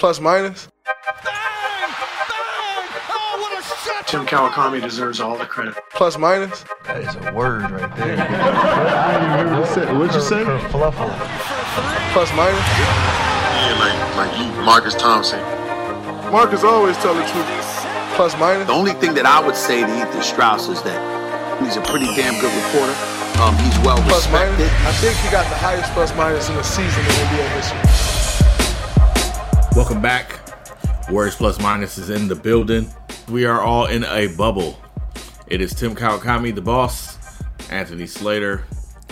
Plus minus. Tim Kawakami deserves all the credit. Plus minus. That is a word right there. What'd you say? Fluffle. Plus minus. Yeah, like like you, Marcus Thompson. Marcus always tell the truth. Plus minus. The only thing that I would say to Ethan Strauss is that he's a pretty damn good reporter. Um, he's well Plus respected. minus. I think he got the highest plus minus in the season in NBA history. Welcome back. Warriors Plus Minus is in the building. We are all in a bubble. It is Tim Kawakami, the boss, Anthony Slater,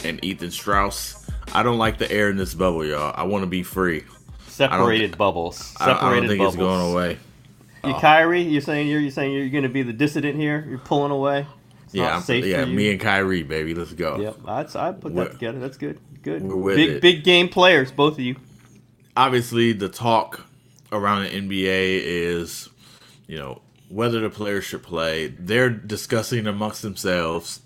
and Ethan Strauss. I don't like the air in this bubble, y'all. I want to be free. Separated bubbles. I Separated I don't think bubbles. it's going away. You, Kyrie, you're saying you're, you're saying you're going to be the dissident here. You're pulling away. It's yeah, not I'm- safe yeah, me and Kyrie, baby. Let's go. Yep, I'd, I'd put We're- that together. That's good. Good. Big it. big game players, both of you. obviously the talk around the NBA is, you know, whether the players should play. They're discussing amongst themselves.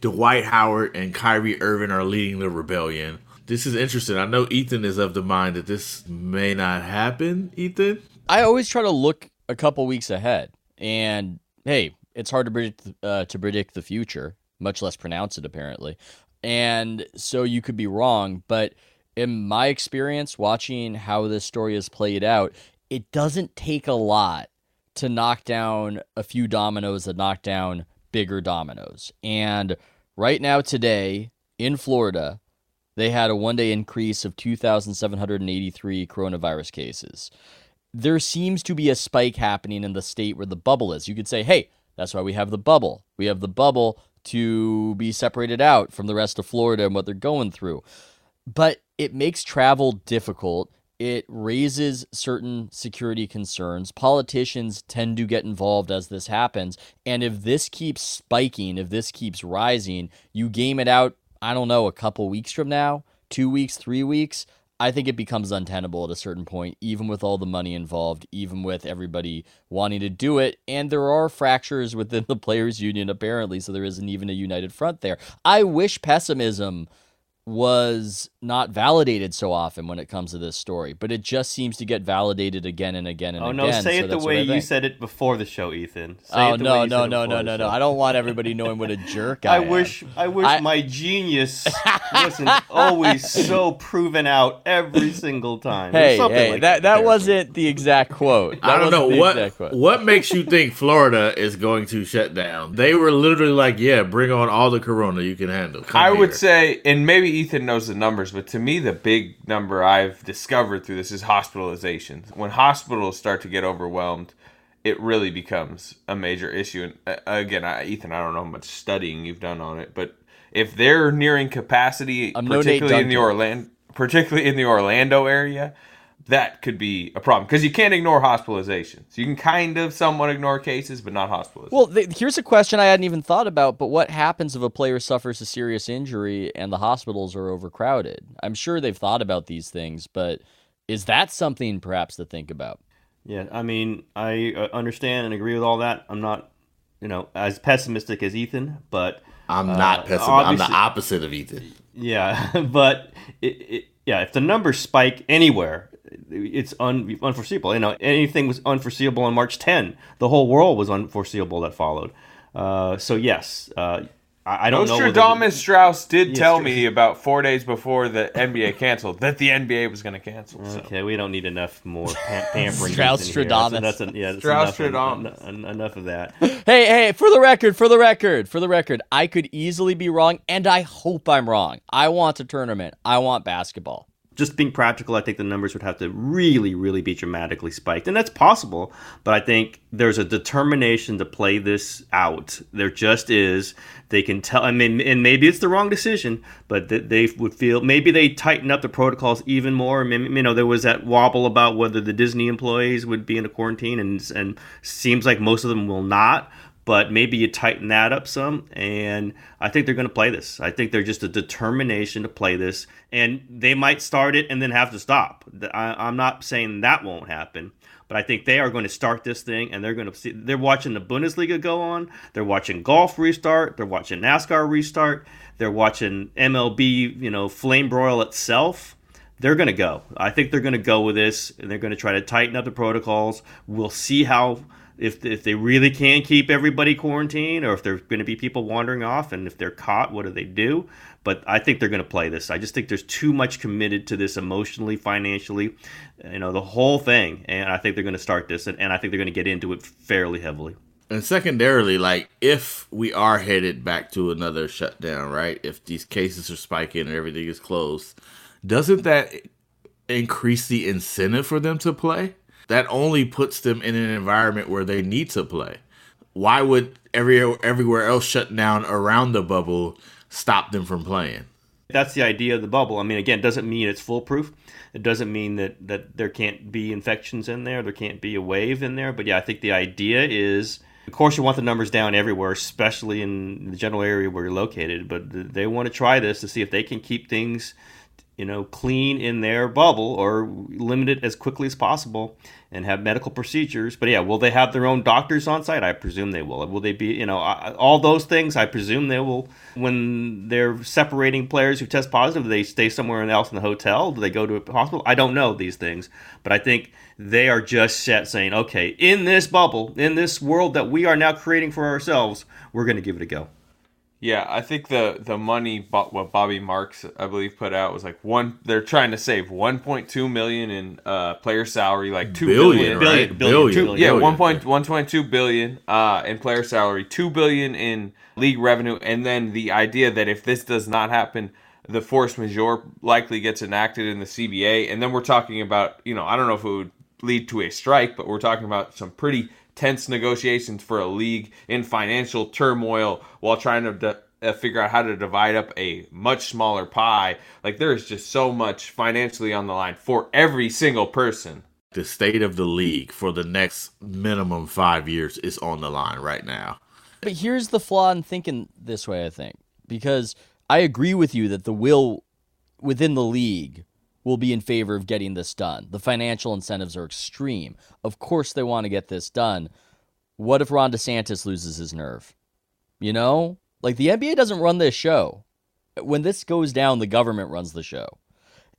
Dwight Howard and Kyrie Irving are leading the rebellion. This is interesting. I know Ethan is of the mind that this may not happen. Ethan, I always try to look a couple weeks ahead, and hey, it's hard to predict uh, to predict the future, much less pronounce it apparently, and so you could be wrong. But in my experience, watching how this story is played out, it doesn't take a lot to knock down a few dominoes that knock down bigger dominoes. And right now, today in Florida, they had a one day increase of 2,783 coronavirus cases. There seems to be a spike happening in the state where the bubble is. You could say, hey, that's why we have the bubble. We have the bubble to be separated out from the rest of Florida and what they're going through. But it makes travel difficult. It raises certain security concerns. Politicians tend to get involved as this happens. And if this keeps spiking, if this keeps rising, you game it out, I don't know, a couple weeks from now, two weeks, three weeks. I think it becomes untenable at a certain point, even with all the money involved, even with everybody wanting to do it. And there are fractures within the players' union, apparently, so there isn't even a united front there. I wish pessimism was not validated so often when it comes to this story, but it just seems to get validated again and again and Oh again. Oh no, say so it the way you said it before the show, Ethan. Say Oh it the no you no no no no no! I don't want everybody knowing what a jerk I, I am. wish I wish I- my genius wasn't always so proven out every single time. Hey, hey, like that that wasn't the exact quote. I don't know what what makes you think Florida is going to shut down. They were literally like, "Yeah, bring on all the Corona you can handle." Come I would say, and maybe Ethan knows the numbers, but to me, the big number I've discovered through this is hospitalizations. When hospitals start to get overwhelmed, it really becomes a major issue. And uh, again, I, Ethan, I don't know how much studying you've done on it, but if they're nearing capacity, I'm no particularly in the Orlando, particularly in the Orlando area, that could be a problem because you can't ignore hospitalizations. You can kind of somewhat ignore cases, but not hospitalizations. Well, th- here's a question I hadn't even thought about. But what happens if a player suffers a serious injury and the hospitals are overcrowded? I'm sure they've thought about these things, but is that something perhaps to think about? Yeah, I mean, I uh, understand and agree with all that. I'm not, you know, as pessimistic as Ethan, but I'm uh, not pessimistic. I'm the opposite of Ethan. Yeah, but it, it, yeah, if the numbers spike anywhere, it's un, unforeseeable. You know, anything was unforeseeable on March 10. The whole world was unforeseeable that followed. Uh, so yes, uh, I, I don't know. Nostradamus Strauss did Yes, tell me about four days before the NBA canceled that the NBA was going to cancel. So. Okay, we don't need enough more pam- pampering. Strauss Ethan. That's, Stradamus. that's, yeah, that's Strauss enough, Stradamus. en- en- enough of that. Hey, hey, for the record, for the record, for the record, I could easily be wrong, and I hope I'm wrong. I want a tournament. I want basketball. Just being practical, I think the numbers would have to really, really be dramatically spiked. And that's possible, but I think there's a determination to play this out. There just is. They can tell, I mean, and maybe it's the wrong decision, but th- they would feel maybe they tighten up the protocols even more. You know, there was that wobble about whether the Disney employees would be in a quarantine, and, and seems like most of them will not but maybe you tighten that up some and i think they're going to play this i think they're just a determination to play this and they might start it and then have to stop I, i'm not saying that won't happen but i think they are going to start this thing and they're going to see they're watching the bundesliga go on they're watching golf restart they're watching nascar restart they're watching mlb you know flame broil itself they're going to go. I think they're going to go with this, and they're going to try to tighten up the protocols. We'll see how if if they really can keep everybody quarantined, or if there's going to be people wandering off, and if they're caught, what do they do? But I think they're going to play this. I just think there's too much committed to this emotionally, financially, you know, the whole thing, and I think they're going to start this, and, and I think they're going to get into it fairly heavily. And secondarily, like if we are headed back to another shutdown, right? If these cases are spiking and everything is closed, doesn't that increase the incentive for them to play? That only puts them in an environment where they need to play. Why would every everywhere else shut down around the bubble stop them from playing? That's the idea of the bubble. I mean, again, it doesn't mean it's foolproof. It doesn't mean that that there can't be infections in there. There can't be a wave in there. But yeah, I think the idea is of course, you want the numbers down everywhere, especially in the general area where you're located. But they want to try this to see if they can keep things, you know, clean in their bubble or limit it as quickly as possible and have medical procedures. But yeah, will they have their own doctors on site? I presume they will. Will they be, you know, all those things? I presume they will. When they're separating players who test positive, they stay somewhere else in the hotel? Do they go to a hospital? I don't know these things, but I think they are just set saying, okay, in this bubble, in this world that we are now creating for ourselves, we're going to give it a go. Yeah, I think the the money what Bobby Marks I believe put out was like one. They're trying to save 1.2 million in uh, player salary, like two billion, billion, right? billion, billion, two, yeah, one point one point two billion uh, in player salary, two billion in league revenue, and then the idea that if this does not happen, the force majeure likely gets enacted in the CBA, and then we're talking about you know I don't know if it would lead to a strike, but we're talking about some pretty tense negotiations for a league in financial turmoil while trying to de- uh, figure out how to divide up a much smaller pie. Like there is just so much financially on the line for every single person. The state of the league for the next minimum five years is on the line right now. But here's the flaw in thinking this way, I think, because I agree with you that the will within the league will be in favor of getting this done. The financial incentives are extreme. Of course, they want to get this done. What if Ron DeSantis loses his nerve? You know, like the NBA doesn't run this show. When this goes down, the government runs the show.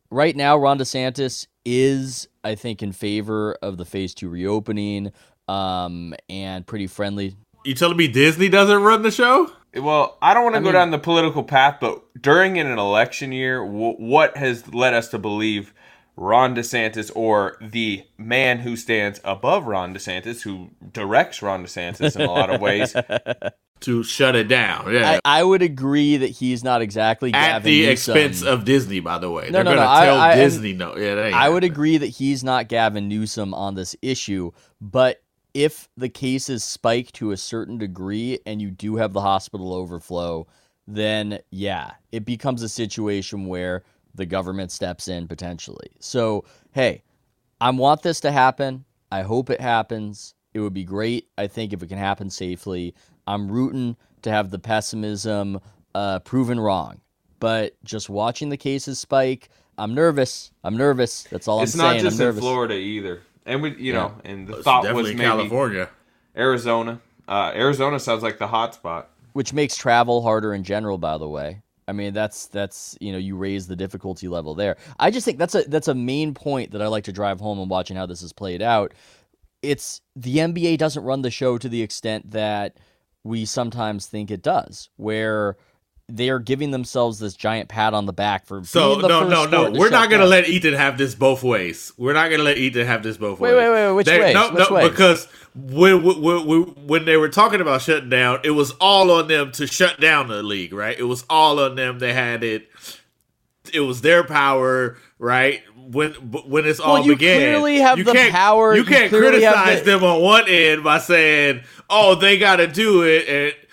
Right now, Ron DeSantis is, I think, in favor of the phase two reopening um, and pretty friendly. You telling me Disney doesn't run the show? Well, I don't want to go mean, down the political path, but during an election year, w- what has led us to believe Ron DeSantis or the man who stands above Ron DeSantis, who directs Ron DeSantis in a lot of ways, to shut it down? Yeah, I, I would agree that he's not exactly at Gavin the Newsom. expense of Disney. By the way, no, they're no, going to no, tell I, I, Disney no. Yeah, I would agree that he's not Gavin Newsom on this issue, but if the cases spike to a certain degree and you do have the hospital overflow, then yeah, it becomes a situation where the government steps in potentially. So, hey, I want this to happen. I hope it happens. It would be great, I think, if it can happen safely. I'm rooting to have the pessimism uh, proven wrong. But just watching the cases spike, I'm nervous. I'm nervous. That's all it's I'm saying. It's not just in Florida either and we you yeah. know and the thought was maybe California, Arizona. Uh, Arizona sounds like the hot spot, which makes travel harder in general. By the way, I mean that's that's you know you raise the difficulty level there. I just think that's a that's a main point that I like to drive home and watching how this is played out. It's the NBA doesn't run the show to the extent that we sometimes think it does, where they are giving themselves this giant pat on the back for so no no no. we're not gonna down. let Ethan have this both ways. We're not gonna let Ethan have this both wait, ways wait wait wait which way no which no ways? because when, when when they were talking about shutting down it was all on them to shut down the league right? It was all on them. They had it. It was their power right? When when it's well, all you began. clearly have you the can't, power. you can't you criticize the... them on one end by saying oh they gotta do it and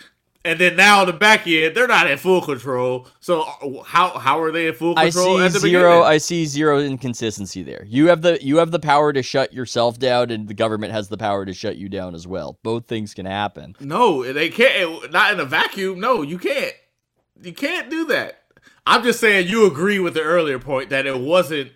and then now the back end, they're not in full control. So uh, how how are they in full control? I see zero. I see zero inconsistency there. You have the you have the power to shut yourself down, and the government has the power to shut you down as well. Both things can happen. No, they can't. Not in a vacuum. No, you can't. You can't do that. I'm just saying you agree with the earlier point that it wasn't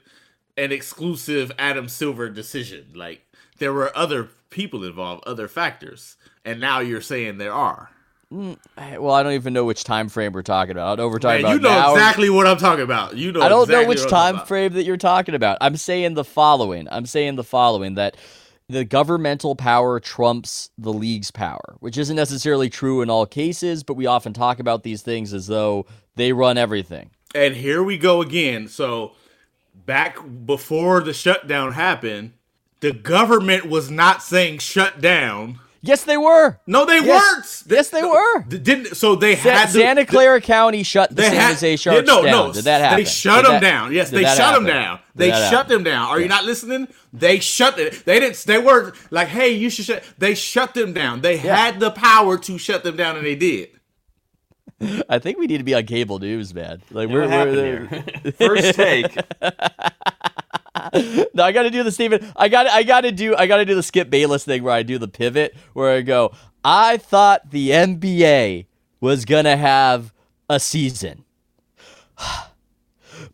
an exclusive Adam Silver decision. Like there were other people involved, other factors, and now you're saying there are. Mm, well, I don't even know which time frame we're talking about. I don't know we're talking Man, you know now. exactly what I'm talking about. You know. I don't exactly know which what I'm talking time frame that you're talking about. I'm saying the following. I'm saying the following that the governmental power trumps the league's power, which isn't necessarily true in all cases, but we often talk about these things as though they run everything. And here we go again. So back before the shutdown happened, the government was not saying shut down. Yes, they were. No, they Yes. weren't. Yes, they were. They didn't so they Sa- had to, Santa Clara County shut the They San had, Jose yeah, Sharks no, down. no. Did that happen? They shut Did them that- down. Yes, they that shut them down. Did They shut happen? them down. Are you not listening? They shut it. They didn't. They were like, "Hey, you should shut." They shut them down. They Yeah. had the power to shut them down, and they did. I think we need to be on cable news, man. Like we're, we're happened here? First take. no, I got to do the Steven. I got I got to do I got to do the Skip Bayless thing where I do the pivot where I go. I thought the NBA was gonna have a season.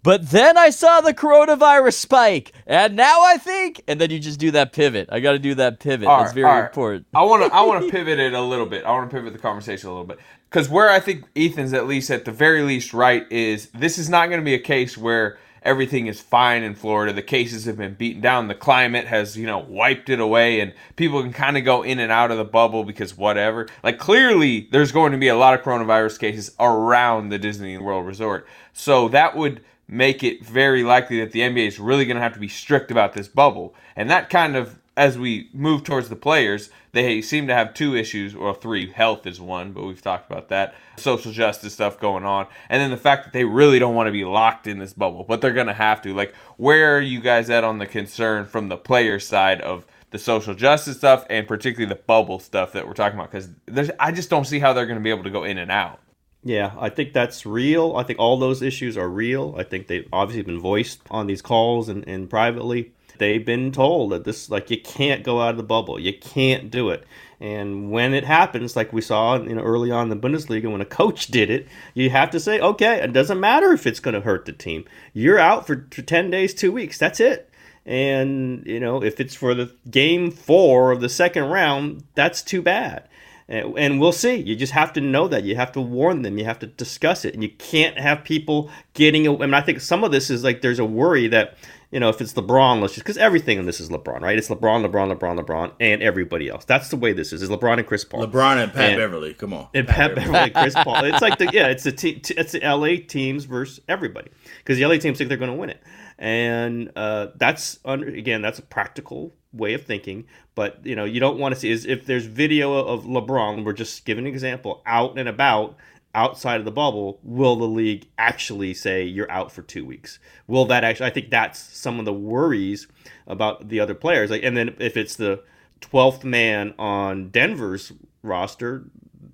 But then I saw the coronavirus spike, and now I think, and then you just do that pivot. I got to do that pivot. All That's very right. important. I want to I want to pivot it a little bit. I want to pivot the conversation a little bit because where I think Ethan's at least at the very least right is this is not going to be a case where everything is fine in Florida. The cases have been beaten down. The climate has you know wiped it away, and people can kind of go in and out of the bubble because whatever. Like clearly, there's going to be a lot of coronavirus cases around the Disney World Resort, so that would make it very likely that the NBA is really going to have to be strict about this bubble. And that kind of, as we move towards the players, they seem to have two issues, or three. Health is one, but we've talked about that. Social justice stuff going on. And then the fact that they really don't want to be locked in this bubble, but they're going to have to. Like, where are you guys at on the concern from the player side of the social justice stuff and particularly the bubble stuff that we're talking about? Because I just don't see how they're going to be able to go in and out. Yeah, I think that's real. I think all those issues are real. I think they've obviously been voiced on these calls and, and privately. They've been told that this, like, you can't go out of the bubble. You can't do it. And when it happens, like we saw you know, early on in the Bundesliga, when a coach did it, you have to say, okay, it doesn't matter if it's going to hurt the team. You're out for, for 10 days, two weeks. That's it. And, you know, if it's for the game four of the second round, that's too bad. And and we'll see. You just have to know that. You have to warn them. You have to discuss it. And you can't have people getting. I mean, I think some of this is like there's a worry that, you know, if it's LeBron, let's just, because everything in this is LeBron, right? It's LeBron, LeBron, LeBron, LeBron, and everybody else. That's the way this is. Is LeBron and Chris Paul. LeBron and Pat And- Beverley. Come on. And Pat Beverley, Chris Paul. It's like the yeah, it's the te- t- it's the LA teams versus everybody because the LA teams think they're going to win it, and uh, that's under again that's a practical way of thinking. But you know you don't want to see is if there's video of LeBron, we're just giving an example out and about outside of the bubble. Will the league actually say you're out for two weeks? Will that actually? I think that's some of the worries about the other players. Like, and then if it's the twelfth man on Denver's roster,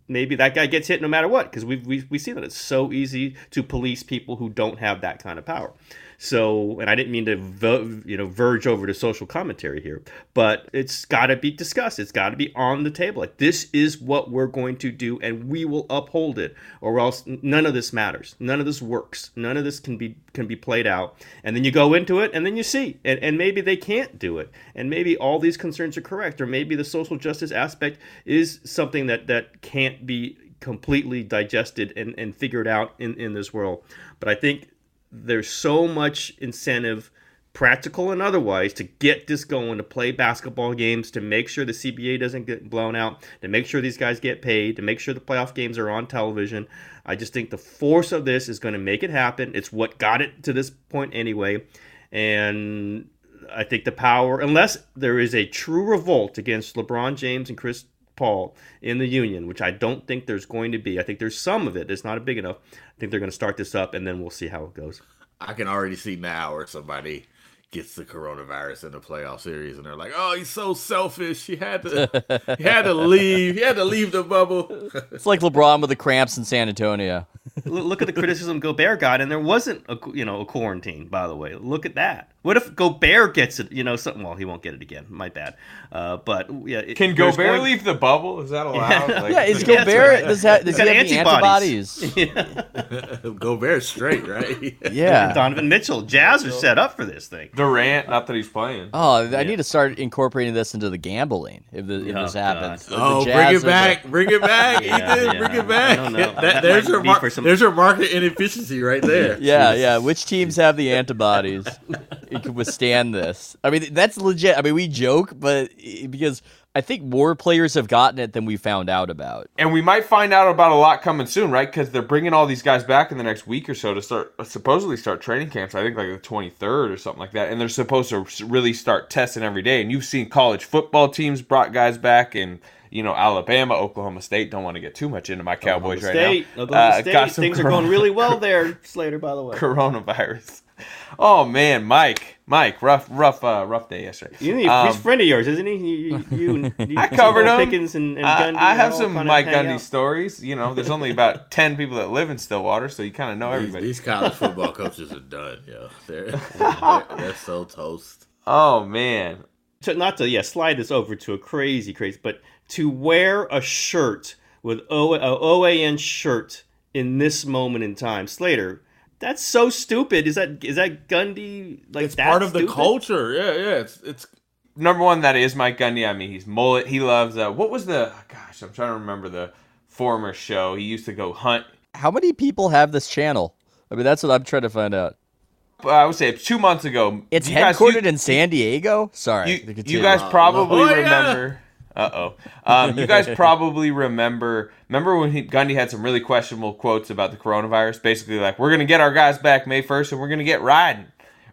maybe that guy gets hit no matter what because we we we see that it's so easy to police people who don't have that kind of power. So, and I didn't mean to you know verge over to social commentary here, but it's got to be discussed. It's got to be on the table. Like this is what we're going to do, and we will uphold it, or else none of this matters. None of this works. None of this can be can be played out. And then you go into it, and then you see, and, and maybe they can't do it, and maybe all these concerns are correct, or maybe the social justice aspect is something that that can't be completely digested and, and figured out in, in this world. But I think there's so much incentive, practical and otherwise, to get this going, to play basketball games, to make sure the CBA doesn't get blown out, to make sure these guys get paid, to make sure the playoff games are on television. I just think the force of this is going to make it happen. It's what got it to this point anyway. And I think the power, unless there is a true revolt against LeBron James and Chris Paul in the union, which I don't think there's going to be. I think there's some of it. It's not big enough. I think they're going to start this up, and then we'll see how it goes. I can already see now where somebody gets the coronavirus in the playoff series, and they're like, "Oh, he's so selfish. He had to, he had to leave. He had to leave the bubble." It's like LeBron with the cramps in San Antonio. Look at the criticism Gobert got, and there wasn't a you know a quarantine. By the way, look at that. What if Gobert gets it? You know, something. Well, he won't get it again. My bad. Uh, but yeah, it, Can Gobert going- leave the bubble? Is that allowed? Like, Yeah, is Gobert right. does, ha- He's does he got have the antibodies. antibodies? Gobert straight, right? Yeah. Donovan Mitchell, Jazz are set up for this thing. Durant, not that he's playing. Oh, I need to start incorporating this into the gambling if, the, if Oh, this happens. Like, Oh, bring are it the- back! Bring it back, Yeah, Ethan! yeah. Bring it back! That- That there's your mar- some- there's your market inefficiency right there. Yeah, yeah. Which teams have the antibodies? It can withstand this. I mean, that's legit. I mean, we joke, but because I think more players have gotten it than we found out about. And we might find out about a lot coming soon, right? Because they're bringing all these guys back in the next week or so to start supposedly start training camps. I think like the twenty third or something like that. And they're supposed to really start testing every day. And you've seen college football teams brought guys back, and you know Alabama, Oklahoma State. Don't want to get too much into my Cowboys right State, now. Oklahoma Uh, State. got some Things are going really well there, Slater. By the way, coronavirus. Oh man, Mike, Mike, rough, rough, uh, rough day yesterday. you need, Um, he's a friend of yours, isn't he? You, you, you, you I covered him. Pickens and, and I, Gundy I have some Mike hang Gundy out. stories. You know, there's only about ten people that live in Stillwater, so you kind of know These, everybody. these college football coaches are done, yo. They're, they're, they're so toast. Oh man, to not to yeah slide this over to a crazy crazy but to wear a shirt with o, a OAN shirt in this moment in time Slater that's so stupid is that is that Gundy like It's that part of the culture. Yeah, yeah. It's it's number one, that is Mike Gundy. I mean, he's mullet. He loves. Uh, what was the? Gosh, I'm trying to remember the former show. He used to go hunt. How many people have this channel? I mean, that's what I'm trying to find out. I would say two months ago. It's you guys- you- in San Diego. Sorry, You, you guys probably Oh, yeah. Uh oh. Um, you guys probably remember. Remember when he, Gundy had some really questionable quotes about the coronavirus? Basically, like we're gonna get our guys back May first, and we're gonna get riding.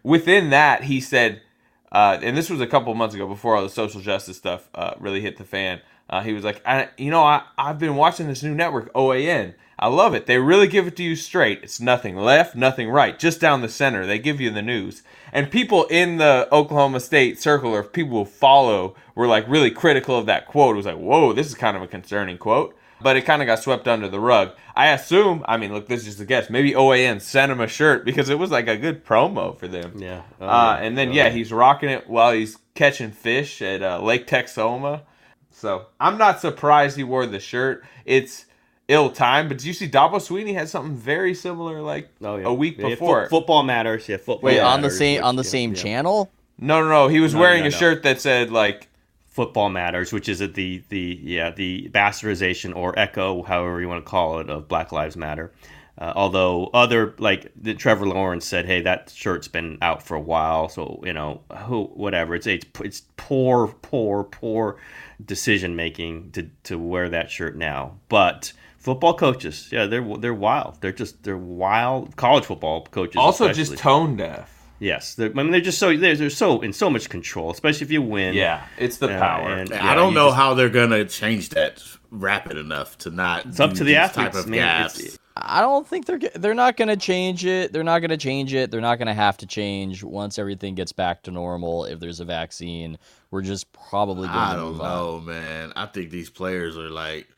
Within that, he said, uh, and this was a couple months ago before all the social justice stuff uh, really hit the fan. Uh, he was like, I, you know, I, I've been watching this new network, OAN. I love it. They really give it to you straight. It's nothing left, nothing right, just down the center. They give you the news. And people in the Oklahoma State circle or people who follow were like really critical of that quote. It was like, whoa, this is kind of a concerning quote. But it kind of got swept under the rug. I assume, I mean, look, this is just a guess. Maybe OAN sent him a shirt because it was like a good promo for them. yeah Oh, Uh, and then Oh, yeah, he's rocking it while he's catching fish at uh, Lake Texoma. So I'm not surprised he wore the shirt. It's ill time. but did you see Dabo Swinney had something very similar like Oh, yeah. a week Yeah, before? fo- football matters yeah football Wait, on the matters, same which, on the yeah, same yeah. channel? no, no, no. He was No, wearing no, a no. shirt that said like football matters which is the the yeah the bastardization or echo however you want to call it of black lives matter uh, although other like the trevor lawrence said hey that shirt's been out for a while so you know who whatever it's it's, it's poor poor poor decision making to to wear that shirt now but football coaches yeah they're they're wild they're just they're wild college football coaches also especially. just tone deaf. yes i mean they're just so they're, they're so in so much control especially if you win Yeah, it's the Uh, power. and- I don't know just- how they're gonna change that rapid enough to not. It's up to the athletes, type of man. It's- I don't think they're they're not going to change it. They're not going to change it. They're not going to have to change once everything gets back to normal. If there's a vaccine, we're just probably going I to don't move on. know, man. I think these players are like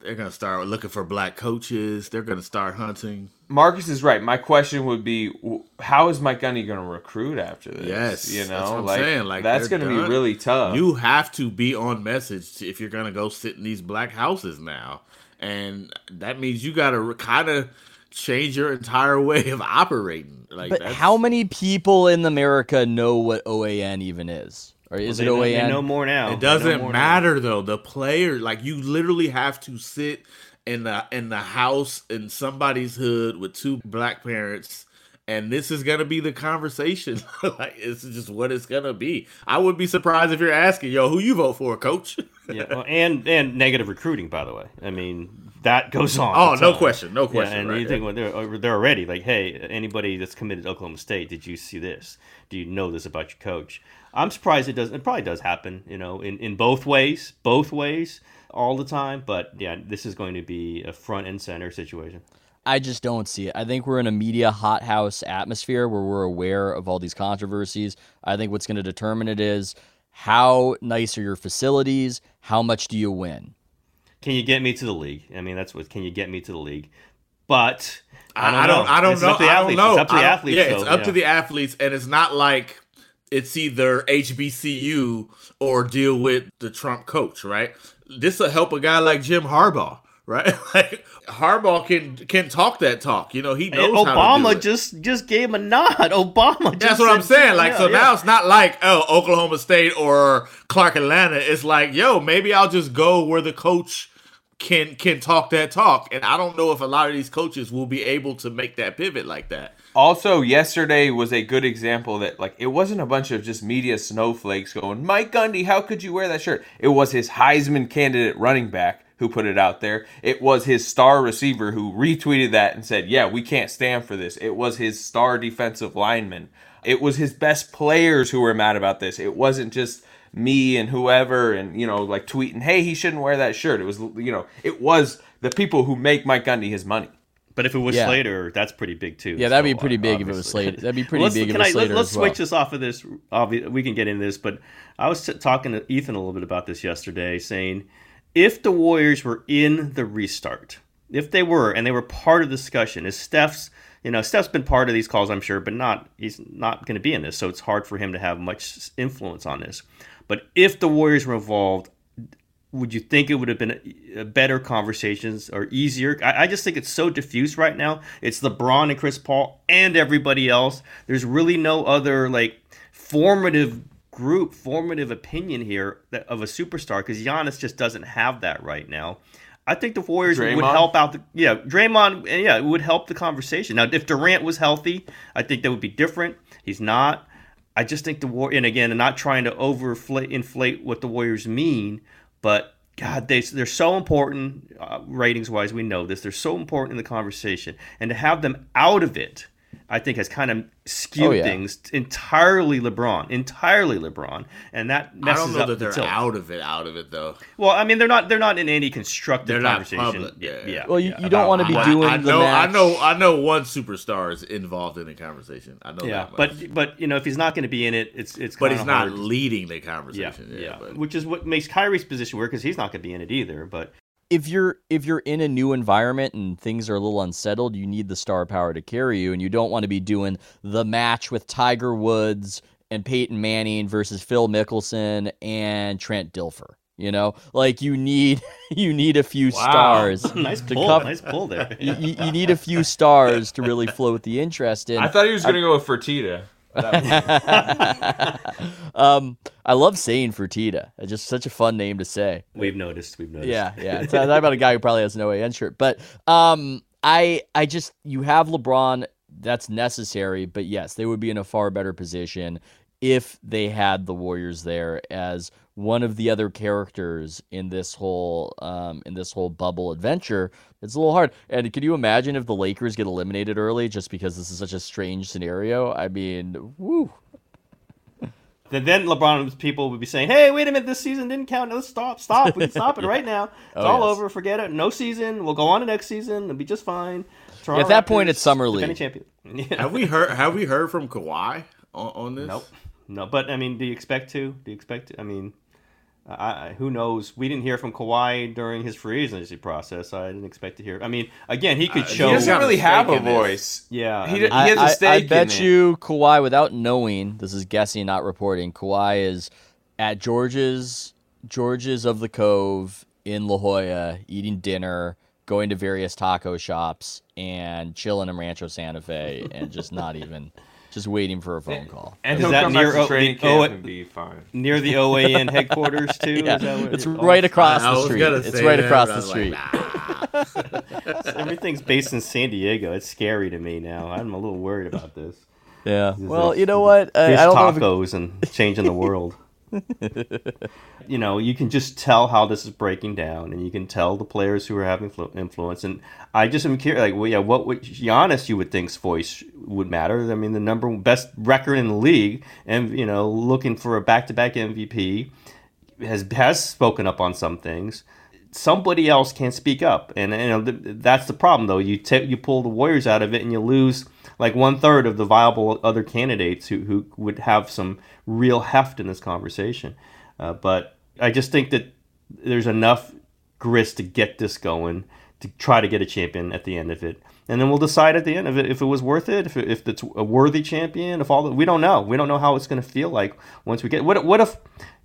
they're gonna start looking for black coaches. They're gonna start hunting. Marcus is right. My question would be, how is Mike Gundy going to recruit after this? Yes, you know, that's what I'm like saying. Like, that's going to be really tough. You have to be on message if you're gonna go sit in these black houses now, and that means you got to kind of change your entire way of operating. Like, But that's- how many people in America know what OAN even is? Or is they it know, OAN? They know more now. It doesn't more now. matter though. The player, like you literally have to sit in the in the house in somebody's hood with two black parents, and this is gonna be the conversation. like it's just what it's gonna be. I wouldn't be surprised if you're asking, "Yo, who you vote for, coach?" yeah, well, and and negative recruiting, by the way. I mean, that goes on. oh, no time. question, no Yeah, question. and right? you think well, they're uh, they're already like, hey, anybody that's committed to Oklahoma State, did you see this? Do you know this about your coach? I'm surprised it does. It probably does happen, you know, in in both ways, both ways, all the time. But yeah, this is going to be a front and center situation. I just don't see it. I think we're in a media hothouse atmosphere where we're aware of all these controversies. I think what's going to determine it is how nice are your facilities? How much do you win? Can you get me to the league? I mean, that's what. Can you get me to the league? but I don't I don't. know. I don't It's know. up to the I don't athletes. know. It's up to the athletes. Yeah, it's up yeah. to the athletes, and it's not like it's either HBCU or deal with the Trump coach, right? This will help a guy like Jim Harbaugh, right? like Harbaugh can can talk that talk. You know, he knows And how to do Obama just just gave him a nod. Obama. Just That's what I'm saying. Like, yeah, so yeah. now it's not like, oh, Oklahoma State or Clark Atlanta. It's like, yo, maybe I'll just go where the coach can can talk that talk. And I don't know if a lot of these coaches will be able to make that pivot like that. Also, yesterday was a good example that like it wasn't a bunch of just media snowflakes going, "Mike Gundy, how could you wear that shirt?" It was his Heisman candidate running back who put it out there. It was his star receiver who retweeted that and said, "Yeah, we can't stand for this." It was his star defensive lineman. It was his best players who were mad about this. It wasn't just me and whoever and you know like tweeting, "Hey, he shouldn't wear that shirt." It was you know, it was the people who make Mike Gundy his money. But if it was Yeah. Slater, that's pretty big too. Yeah, that'd be pretty big if it was. Slater. That'd be pretty let's, big if it was I, Slater let, us as well. switch this off of this. We can get into this, but I was t- talking to Ethan a little bit about this yesterday, saying if the Warriors were in the restart, if they were, and they were part of the discussion, is Steph's. You know, Steph's been part of these calls, I'm sure, but not he's not going to be in this, so it's hard for him to have much influence on this. But if the Warriors were involved, would you think it would have been a, a better conversations or easier? I, I just think it's so diffuse right now. It's LeBron and Chris Paul and everybody else. There's really no other like formative group, formative opinion here that, of a superstar because Giannis just doesn't have that right now. I think the Warriors would help out. The, yeah, Draymond. Yeah, it would help the conversation. Now, if Durant was healthy, I think that would be different. He's not. I just think the war, and again, I'm not trying to overflate inflate what the Warriors mean, but God, they they're so important uh, ratings wise. We know this. They're so important in the conversation, and to have them out of it, I think has kind of skewed Oh, yeah. things entirely LeBron, entirely LeBron, and that I messes don't know up that the they're tilt. out of it, out of it though. Well, I mean, they're not they're not in any constructive They're not conversation. public, Yeah, yeah. yeah. Well, you- yeah, you don't wanna be what- doing I the know, I know, I know. One superstar is involved in the conversation. I know Yeah, that much. but but you know, if he's not going to be in it, it's it's. but kinda he's not hard. leading the Yeah, conversation. yeah, but which is what makes Kyrie's position weird because he's not going to be in it either. But if you're if you're in a new environment and things are a little unsettled, you need the star power to carry you, and you don't want to be doing the match with Tiger Woods and Peyton Manning versus Phil Mickelson and Trent Dilfer. You know, like you need you need a few stars. nice to pull, cover- nice pull there. You, you you need a few stars to really float the interest in. I thought he was going to go with Fertitta. um, I love saying Fertitta. It's just such a fun name to say. We've noticed. We've noticed. Yeah, yeah. It's talking about a guy who probably has no AN shirt. But um I I just you have LeBron, that's necessary, but yes, they would be in a far better position if they had the Warriors there as one of the other characters in this whole um in this whole bubble adventure. It's a little hard. And can you imagine if the Lakers get eliminated early just because this is such a strange scenario? I mean, woo. Then, then LeBron's people would be saying, "Hey, wait a minute, this season didn't count. Let's stop, stop. We can stop it right now. It's Oh, all yes. over. Forget it. No season. We'll go on to next season. It'll be just fine." Toronto At that point, it's summer league. champion. Yeah. have we heard? Have we heard from Kawhi on, on this? Nope. No, but I mean, do you expect to? Do you expect to? I mean, I, I, who knows? We didn't hear from Kawhi during his free agency process. I didn't expect to hear. I mean, again, he could Uh, he show. He doesn't really have a stake this. voice. Yeah, I he, mean- he has a I, stake I, I in bet it. you Kawhi, without knowing, this is guessing, not reporting. Kawhi is at George's George's of the Cove in La Jolla, eating dinner, going to various taco shops, and chilling in Rancho Santa Fe, and just not even, just waiting for a phone call. and Is that near O- training the camp O- and be fine. near the OAN headquarters too. Yeah, Is that what it's it- right across the street. It's right that, across the street. like, Everything's based in San Diego. It's scary to me now. I'm a little worried about this. yeah. Well, you know what? I, Fish I don't know. If it- tacos and changing the world. you know, you can just tell how this is breaking down, and you can tell the players who are having flu- influence. And I just am curious, like, well, yeah, what would Giannis? You would think's voice would matter. I mean, the number one best record in the league, and you know, looking for a back-to-back MVP, has has spoken up on some things. Somebody else can't speak up, and you know th- that's the problem. Though you ta you pull the Warriors out of it, and you lose like one third of the viable other candidates who who would have some real heft in this conversation. Uh, but I just think that there's enough grist to get this going to try to get a champion at the end of it. And then we'll decide at the end of it if it was worth it, if, it, if it's a worthy champion, if all the, we don't know. We don't know how it's going to feel like once we get. What, what if,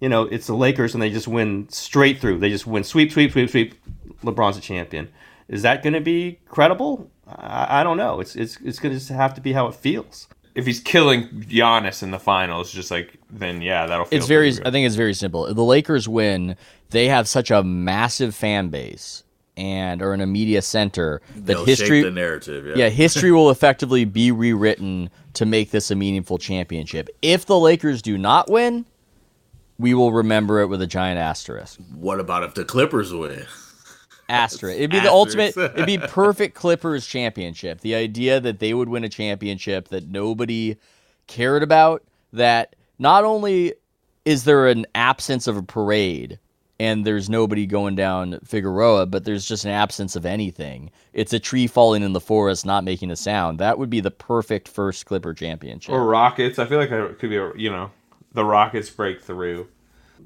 you know, it's the Lakers and they just win straight through? They just win sweep, sweep, sweep, sweep. LeBron's a champion. Is that going to be credible? I, I don't know. It's it's it's going to just have to be how it feels. If he's killing Giannis in the finals, just like then yeah, that'll. Feel It's very. good. I think it's very simple. The Lakers win. They have such a massive fan base and are in a media center that They'll history. shape the narrative. Yeah. yeah, history will effectively be rewritten to make this a meaningful championship. If the Lakers do not win, we will remember it with a giant asterisk. What about if the Clippers win? Asterisk. It'd be the ultimate. It'd be perfect Clippers championship. The idea that they would win a championship that nobody cared about. That not only is there an absence of a parade and there's nobody going down Figueroa, but there's just an absence of anything. It's a tree falling in the forest, not making a sound. That would be the perfect first Clipper championship. or Rockets. I feel like it could be a, you know the Rockets break through.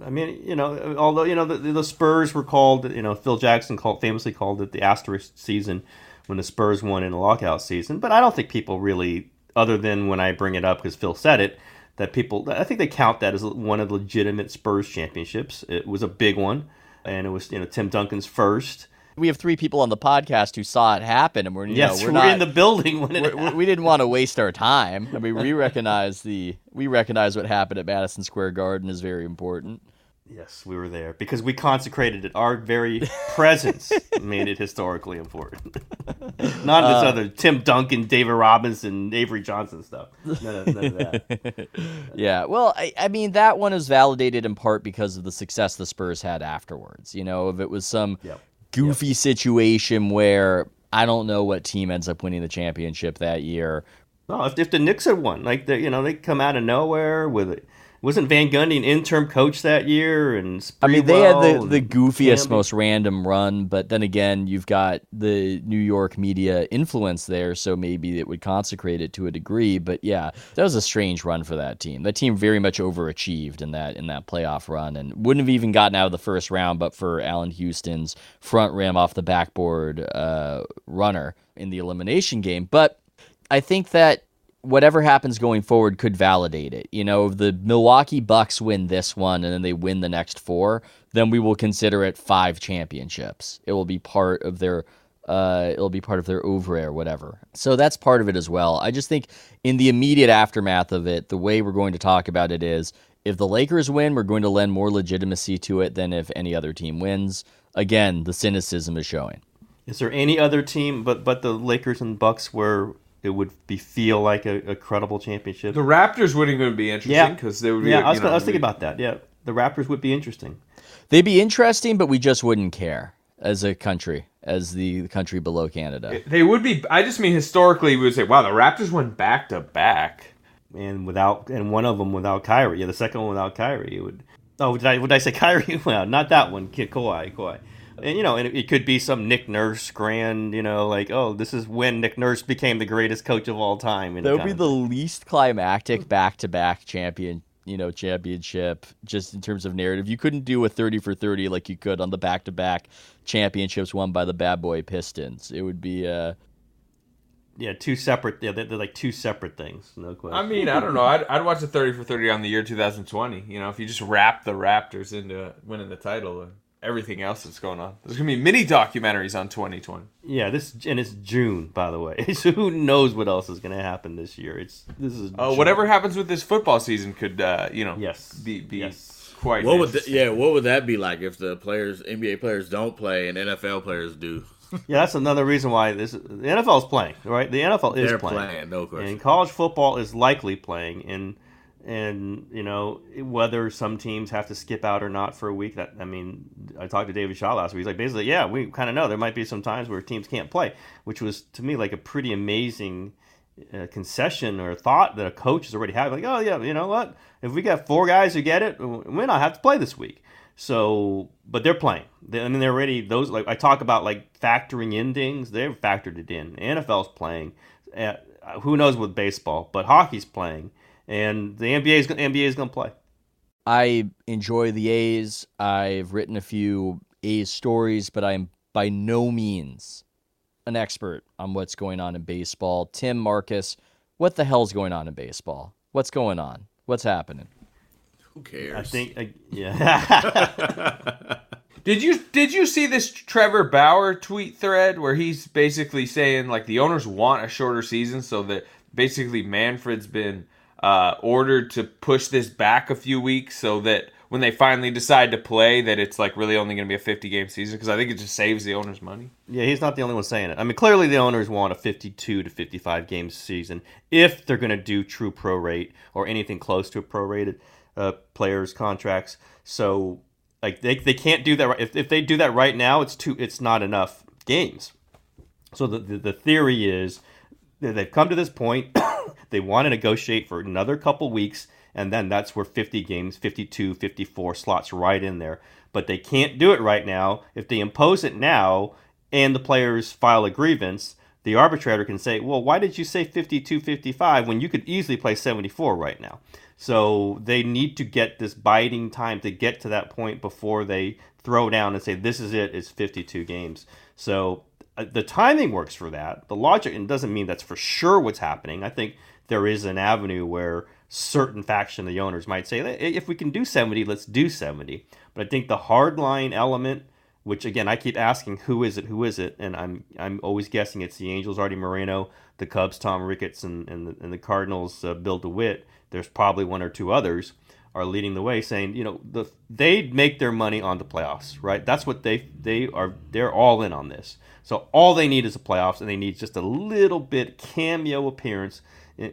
I mean, you know, although you know the, the Spurs were called, you know, Phil Jackson called famously called it the asterisk season when the Spurs won in the lockout season. But I don't think people really, other than when I bring it up because Phil said it, that people, I think they count that as one of the legitimate Spurs championships. It was a big one, and it was you know Tim Duncan's first. We have three people on the podcast who saw it happen, and we're you yes, know, we're, we're, not in the building when it we- we, happened. we didn't want to waste our time. I mean, we recognize the we recognize what happened at Madison Square Garden is very important. Yes, we were there because we consecrated it. Our very presence made it historically important. Not this Uh, other Tim Duncan, David Robinson, Avery Johnson stuff. None of, none of that. Yeah, well, I, I mean that one is validated in part because of the success the Spurs had afterwards. You know, if it was some Yep. Goofy situation where I don't know what team ends up winning the championship that year. No, if, if the Knicks had won, like they, you know, they come out of nowhere with it. Wasn't Van Gundy an interim coach that year? And I mean, they had the, the goofiest, most random run, but then again, you've got the New York media influence there, so maybe it would consecrate it to a degree. But yeah, that was a strange run for that team. That team very much overachieved in that in that playoff run, and wouldn't have even gotten out of the first round, but for Allan Houston's front rim off the backboard uh, runner in the elimination game. But I think that whatever happens going forward could validate it. You know, if the Milwaukee Bucks win this one and then they win the next four, then we will consider it five championships. It will be part of their uh, it'll be part of their oeuvre or whatever. So that's part of it as well. I just think in the immediate aftermath of it, the way we're going to talk about it is if the Lakers win, we're going to lend more legitimacy to it than if any other team wins. Again, the cynicism is showing. Is there any other team but but the Lakers and Bucks where it would be feel like a, a credible championship? The Raptors wouldn't even be interesting Yeah. because they would be. yeah, I was, you know, I was thinking we- about that. Yeah, the Raptors would be interesting. They'd be interesting, but we just wouldn't care as a country, as the country below Canada. They would be. I just mean historically, we would say, "Wow, the Raptors went back to back." and without and one of them without Kyrie. Yeah, the second one without Kyrie. It would. Oh, did I? Would I say Kyrie? Well, not that one. Kid Kawhi, Kawhi. And you know, and it, it could be some Nick Nurse grand. You know, like oh, this is when Nick Nurse became the greatest coach of all time. and That would be the least climactic back-to-back champion, you know, championship. Just in terms of narrative, you couldn't do a thirty for thirty like you could on the back-to-back championships won by the Bad Boy Pistons. It would be. Uh, yeah two separate. Yeah, they're, they're like two separate things. No question. I mean, I don't know. I'd, I'd watch a thirty for thirty on the year 2020. You know, if you just wrap the Raptors into winning the title and everything else that's going on, there's gonna be mini documentaries on 2020. yeah, this and it's June, by the way. so who knows what else is going to happen this year? It's this is Oh, whatever happens with this football season could, uh, you know, Yes. be be Yes. quite. What would th- interesting. yeah? What would that be like if the players, NBA players, don't play and NFL players do? Yeah, that's another reason why this the NFL is playing, right? The NFL is They're playing. playing, no question. And college football is likely playing, and and you know whether some teams have to skip out or not for a week. That I mean, I talked to David Shaw last week. He's like, basically, yeah, we kind of know there might be some times where teams can't play, which was to me like a pretty amazing uh, concession or thought that a coach is already having. Like, oh yeah, you know what? If we got four guys who get it, we not have to play this week. So, but they're playing. They, I mean, they're already those. Like I talk about, like factoring in things. They've factored it in. NFL's playing. Uh, who knows with baseball? But hockey's playing, and the NBA is NBA is going to play. I enjoy the A's. I've written a few A's stories, but I'm by no means an expert on what's going on in baseball. Tim Marcus, what the hell's going on in baseball? What's going on? What's happening? Who cares? I think, I, yeah. Did you did you see this Trevor Bauer tweet thread where he's basically saying like the owners want a shorter season so that basically Manfred's been uh, ordered to push this back a few weeks so that when they finally decide to play that it's like really only going to be a 50 game season because I think it just saves the owners money. Yeah, he's not the only one saying it. I mean, clearly the owners want a 52 to 55 game season if they're going to do true prorate or anything close to a prorated uh, players contracts. So like they, they can't do that. Right. If, if they do that right now, it's too it's not enough games. So the the, the theory is that they've come to this point. They want to negotiate for another couple weeks and then that's where 50 games 52 54 slots right in there. But they can't do it right now. If they impose it now and the players file a grievance the arbitrator can say well why did you say 52 55 when you could easily play 74 right now? So they need to get this biding time to get to that point before they throw down and say this is it it's 52 games. So uh, the timing works for that. The logic and doesn't mean that's for sure what's happening. I think there is an avenue where certain faction of the owners might say, if we can do 70, let's do 70. But I think the hardline element, which again I keep asking, who is it? Who is it? And I'm I'm always guessing it's the Angels, Artie Moreno, the Cubs, Tom Ricketts, and and the, and the Cardinals, uh, Bill DeWitt. There's probably one or two others are leading the way, saying you know the they make their money on the playoffs, right? That's what they they are they're all in on this. So all they need is the playoffs, and they need just a little bit cameo appearance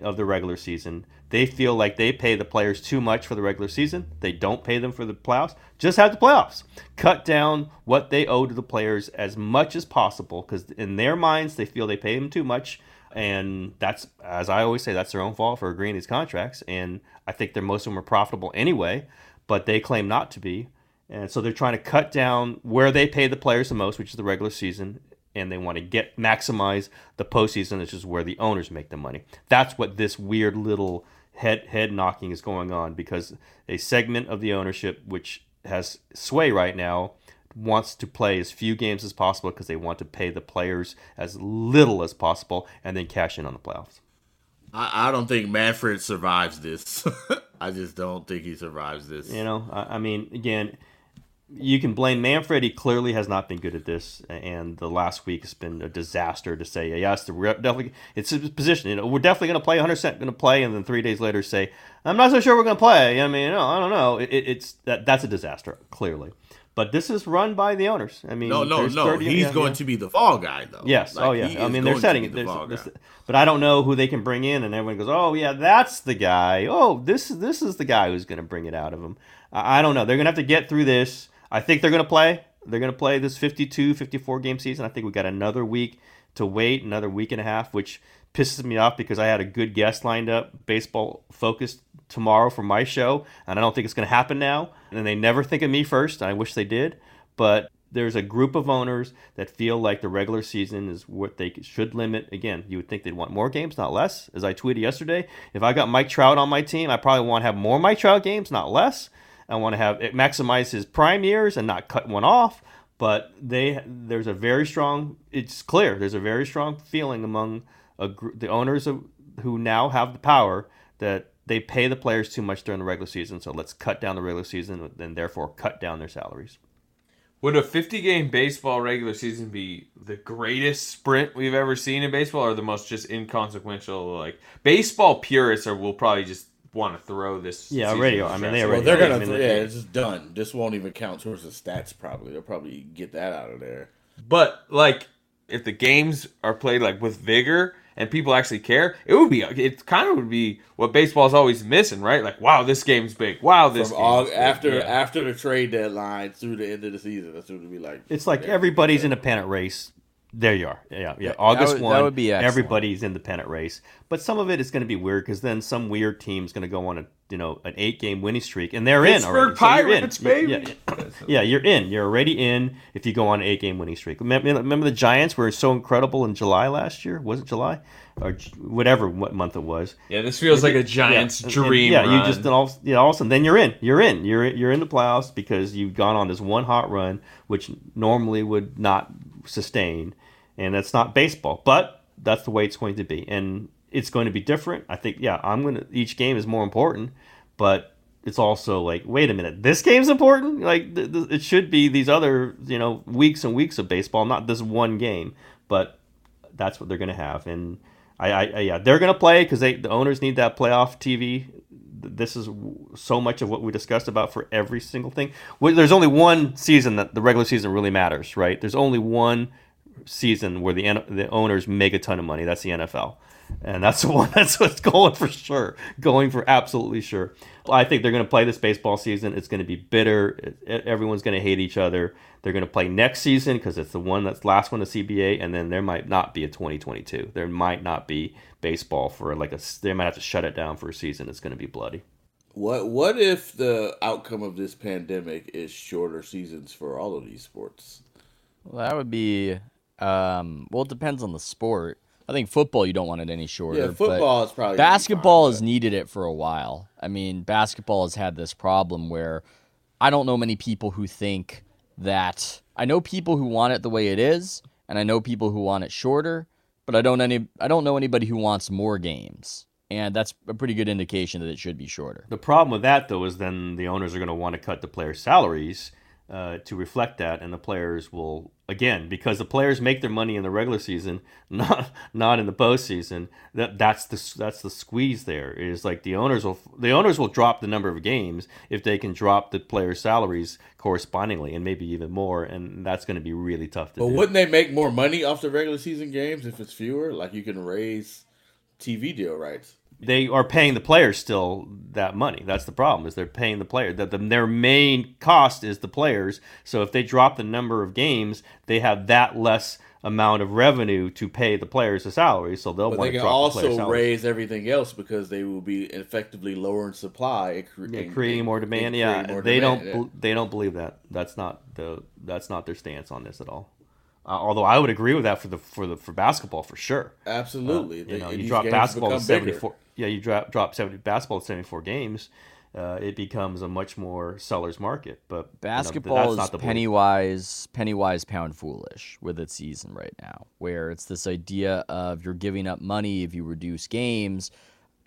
of the regular season. They feel like they pay the players too much for the regular season. They don't pay them for the playoffs. Just have the playoffs. Cut down what they owe to the players as much as possible because in their minds they feel they pay them too much. And that's, as I always say, that's their own fault for agreeing these contracts. And I think they're most of them are profitable anyway, but they claim not to be. And so they're trying to cut down where they pay the players the most, which is the regular season, and they want to get maximize the postseason, which is where the owners make the money. That's what this weird little head head knocking is going on because a segment of the ownership which has sway right now wants to play as few games as possible because they want to pay the players as little as possible and then cash in on the playoffs. I, I don't think Manfred survives this. I just don't think he survives this. You know, I, I mean, again, you can blame Manfred. He clearly has not been good at this, and the last week has been a disaster. To say yes, we're definitely it's his position. You know, we're definitely going to play 100 percent going to play, and then three days later say, "I'm not so sure we're going to play." I mean, no, I don't know. It, it's that that's a disaster clearly. But this is run by the owners. I mean, no, no, no. 30, He's yeah, going yeah. to be the fall guy, though. Yes. Like, oh, yeah. I mean, they're setting it. The but I don't know who they can bring in, and everyone goes, "Oh, yeah, that's the guy. Oh, this this is the guy who's going to bring it out of him." I, I don't know. They're going to have to get through this I think they're going to play. They're going to play this 52, 54 game season. I think we got another week to wait, another week and a half, which pisses me off because I had a good guest lined up, baseball focused tomorrow for my show, and I don't think it's going to happen now. And they never think of me first, I wish they did. But there's a group of owners that feel like the regular season is what they should limit. Again, you would think they'd want more games, not less. As I tweeted yesterday, if I got Mike Trout on my team, I probably want to have more Mike Trout games, not less. I want to have it maximize his prime years and not cut one off. But they there's a very strong. It's clear there's a very strong feeling among a, the owners of, who now have the power that they pay the players too much during the regular season. So let's cut down the regular season and therefore cut down their salaries. Would a 50 game baseball regular season be the greatest sprint we've ever seen in baseball or the most just inconsequential? Like, baseball purists are will probably just want to throw this. Yeah, radio. I mean, they already. Well, they're gonna. I mean, yeah, it's just done. This won't even count towards the stats. Probably they'll probably get that out of there. But like, if the games are played like with vigor and people actually care, it would be. It kind of would be what baseball's always missing, right? Like, wow, this game's big. Wow, this From all, after yeah. after the trade deadline through the end of the season. That's what it would be like. It's like everybody's in a pennant race there you are. Yeah, yeah. August would, one. That would be excellent. everybody's in the pennant race, but some of it is going to be weird because then some weird team's going to go on a you know an eight game winning streak, and they're Pittsburgh in already. Pirates, so baby. Yeah, yeah, yeah, you're in. You're already in if you go on an eight game winning streak. Remember the Giants were so incredible in July last year? Was it July? Or whatever what month it was. Yeah, this feels like a Giants yeah, dream. And, yeah, run. you just all yeah, all of a sudden then you're in. You're in. You're you're in the playoffs because you've gone on this one hot run, which normally would not sustain, and that's not baseball. But that's the way it's going to be, and it's going to be different. I think, yeah, I'm gonna. Each game is more important, but it's also like, wait a minute, this game's important. Like th- th- it should be these other, you know, weeks and weeks of baseball, not this one game. But that's what they're to have, and I, I, I yeah, they're to play because they the owners need that playoff TV. This is so much of what we discussed about for every single thing. There's only one season that the regular season really matters, right? There's only one season where the the owners make a ton of money. That's the NFL, and that's the one that's what's going for sure, going for absolutely sure. I think they're going to play this baseball season. It's going to be bitter. Everyone's going to hate each other. They're going to play next season because it's the one that's last one to CBA, and then there might not be a 2022. There might not be baseball for like a. They might have to shut it down for a season. It's going to be bloody. What what if the outcome of this pandemic is shorter seasons for all of these sports? Well, that would be. Um, well, it depends on the sport. I think football you don't want it any shorter. Yeah, but football is probably basketball has needed it for a while. I mean, basketball has had this problem where I don't know many people who think that I know people who want it the way it is, and I know people who want it shorter, but I don't any I don't know anybody who wants more games. And that's a pretty good indication that it should be shorter. The problem with that, though, is then the owners are going to want to cut the players' salaries uh, to reflect that, and the players will again because the players make their money in the regular season, not not in the postseason. That that's the that's the squeeze. There is like the owners will the owners will drop the number of games if they can drop the players' salaries correspondingly, and maybe even more, and that's going to be really tough to But do. wouldn't they make more money off the regular season games if it's fewer? Like you can raise TV deal rights. They are paying the players still that money. That's the problem. Is they're paying the player that the, their main cost is the players. So if they drop the number of games, they have that less amount of revenue to pay the players the salary. So they'll But want they to can the also salary. raise everything else because they will be effectively lowering supply and, cre- Yeah, creating and- more demand. Yeah, more they demand, don't. They don't believe that. That's not the. That's not their stance on this at all. Uh, although I would agree with that for the for the for basketball for sure. Absolutely. Uh, you know, you drop basketball to seventy four. Yeah, you drop drop seventy basketball seventy four games. Uh, it becomes a much more seller's market. But you know, Basketball is not the penny wise, penny wise, pound foolish with its season right now, where it's this idea of you're giving up money if you reduce games.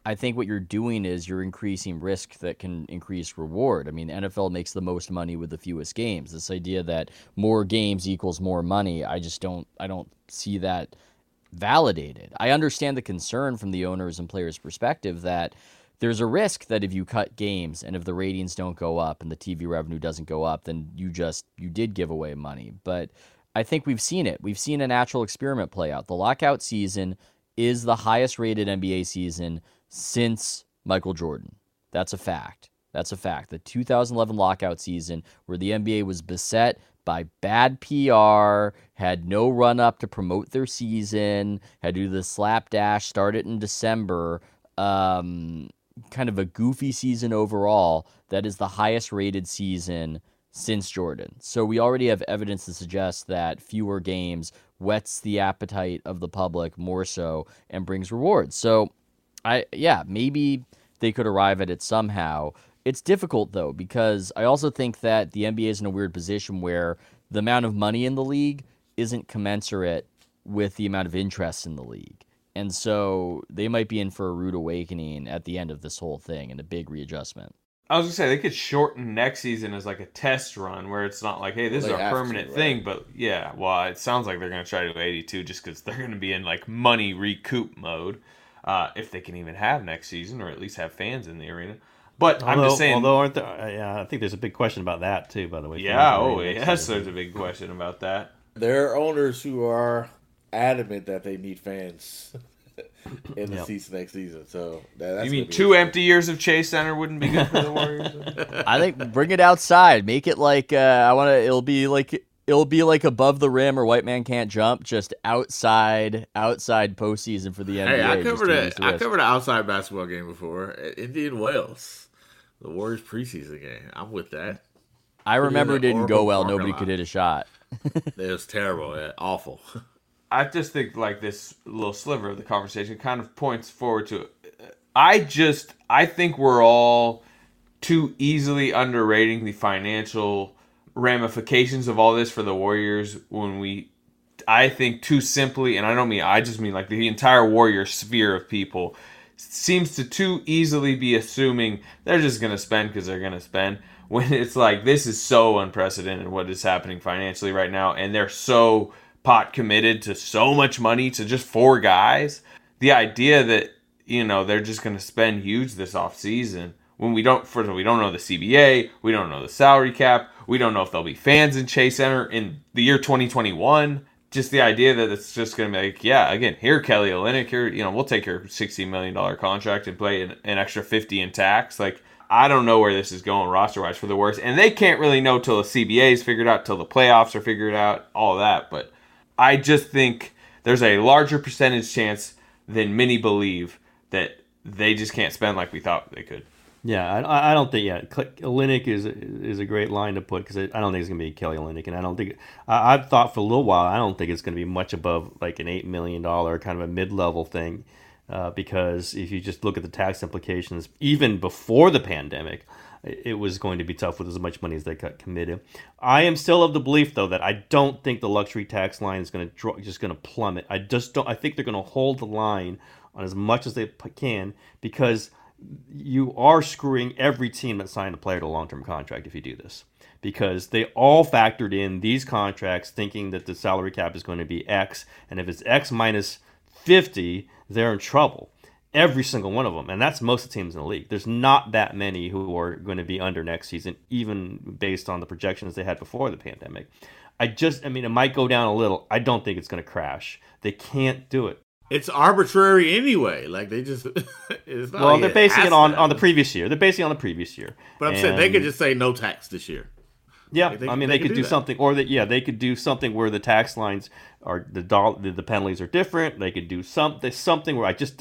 I think what you're doing is you're increasing risk that can increase reward. I mean, NFL makes the most money with the fewest games. This idea that more games equals more money, I just don't, I don't see that validated. I understand the concern from the owners and players' perspective that there's a risk that if you cut games and if the ratings don't go up and the TV revenue doesn't go up, then you just you did give away money. But I think we've seen it. We've seen a natural experiment play out. The lockout season is the highest rated NBA season since Michael Jordan. That's a fact. That's a fact. The 2011 lockout season, where the NBA was beset by bad PR, had no run up to promote their season, had to do the slapdash, started in December. Um, kind of a goofy season overall. That is the highest rated season since Jordan. So we already have evidence to suggest that fewer games whets the appetite of the public more so and brings rewards. So I yeah, maybe they could arrive at it somehow. It's difficult though because I also think that the NBA is in a weird position where the amount of money in the league isn't commensurate with the amount of interest in the league. And so they might be in for a rude awakening at the end of this whole thing and a big readjustment. I was gonna say they could shorten next season as like a test run where it's not like, hey, this They is a have to, permanent right? thing. But yeah, well, it sounds like they're gonna try to do 82 just because they're gonna be in like money recoup mode, uh, if they can even have next season or at least have fans in the arena. But I'm Although, just saying, although aren't there? uh, Yeah, I think there's a big question about that too. By the way. yeah, oh really yes, excited. there's a big question about that. There are owners who are adamant that they need fans in the Yep. season next season. So that, that's you mean two empty years of Chase Center wouldn't be good for the Warriors? I think bring it outside. Make it like uh, I want to. It'll be like it'll be like above the rim or white man can't jump. Just outside, outside postseason for the NBA. Hey, I covered to a reduce the I covered an outside basketball game before at Indian Wells, the Warriors preseason game. I'm with that. I remember it didn't go well. Nobody lot. could hit a shot. It was terrible, yeah, awful. I just think like this little sliver of the conversation kind of points forward to. I just I think we're all too easily underrating the financial ramifications of all this for the Warriors when we I think too simply, and I don't mean I just mean like the entire warrior sphere of people seems to too easily be assuming they're just going to spend because they're going to spend when it's like this is so unprecedented what is happening financially right now and they're so pot committed to so much money to just four guys. The idea that you know they're just going to spend huge this off season when we don't first of all we don't know the CBA we don't know the salary cap we don't know if there'll be fans in Chase Center in the year 2021 just the idea that it's just going to be like, yeah, again, here Kelly Olynyk, here, you know, we'll take your sixty million dollar contract and play an, an, extra fifty in tax. Like, I don't know where this is going roster wise for the worst, and they can't really know till the CBA is figured out, till the playoffs are figured out, all that. But I just think there's a larger percentage chance than many believe that they just can't spend like we thought they could. Yeah, I, I don't think yeah. Olynyk is is a great line to put because I don't think it's gonna be Kelly Olynyk, and I don't think I, have thought for a little while. I don't think it's gonna be much above like an eight million dollar kind of a mid level thing, uh, because if you just look at the tax implications, even before the pandemic, it was going to be tough with as much money as they got committed. I am still of the belief though that I don't think the luxury tax line is going to just going to plummet. I just don't. I think they're going to hold the line on as much as they can because you are screwing every team that signed a player to a long term contract if you do this. Because they all factored in these contracts thinking that the salary cap is going to be X, and if it's X minus 50, they're in trouble. Every single one of them. And that's most of the teams in the league. There's not that many who are going to be under next season, even based on the projections they had before the pandemic. I just, I mean, it might go down a little. I don't think it's going to crash. They can't do it it's arbitrary anyway. Like they just well, like they're basing it on on the previous year. They're basing it on the previous year. But I'm and, saying they could just say no tax this year. Yeah, like they, I mean they, they could do, do something, or that yeah they could do something where the tax lines are the dollar the, the penalties are different. They could do something something where I just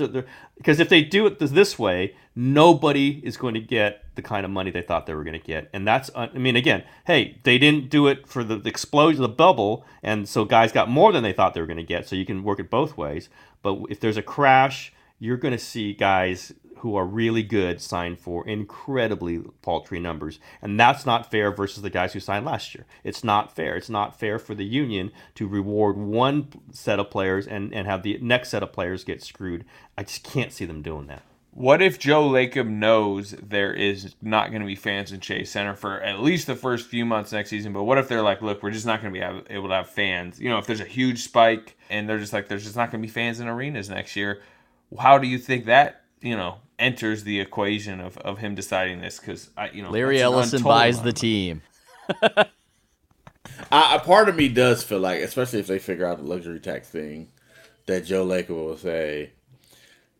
because if they do it this way, nobody is going to get the kind of money they thought they were going to get, and that's I mean again, hey, they didn't do it for the, the explosion of the bubble, and so guys got more than they thought they were going to get. So you can work it both ways. But if there's a crash, you're going to see guys who are really good signed for incredibly paltry numbers. And that's not fair versus the guys who signed last year. It's not fair. It's not fair for the union to reward one set of players and, and have the next set of players get screwed. I just can't see them doing that. What if Joe Lacob knows there is not going to be fans in Chase Center for at least the first few months next season? But what if they're like, look, we're just not going to be able to have fans? You know, if there's a huge spike and they're just like, there's just not going to be fans in arenas next year. How do you think that, you know, enters the equation of, of him deciding this? Because, I, you know, Larry Ellison buys the team. A part of me does feel like, especially if they figure out the luxury tax thing, that Joe Lacob will say,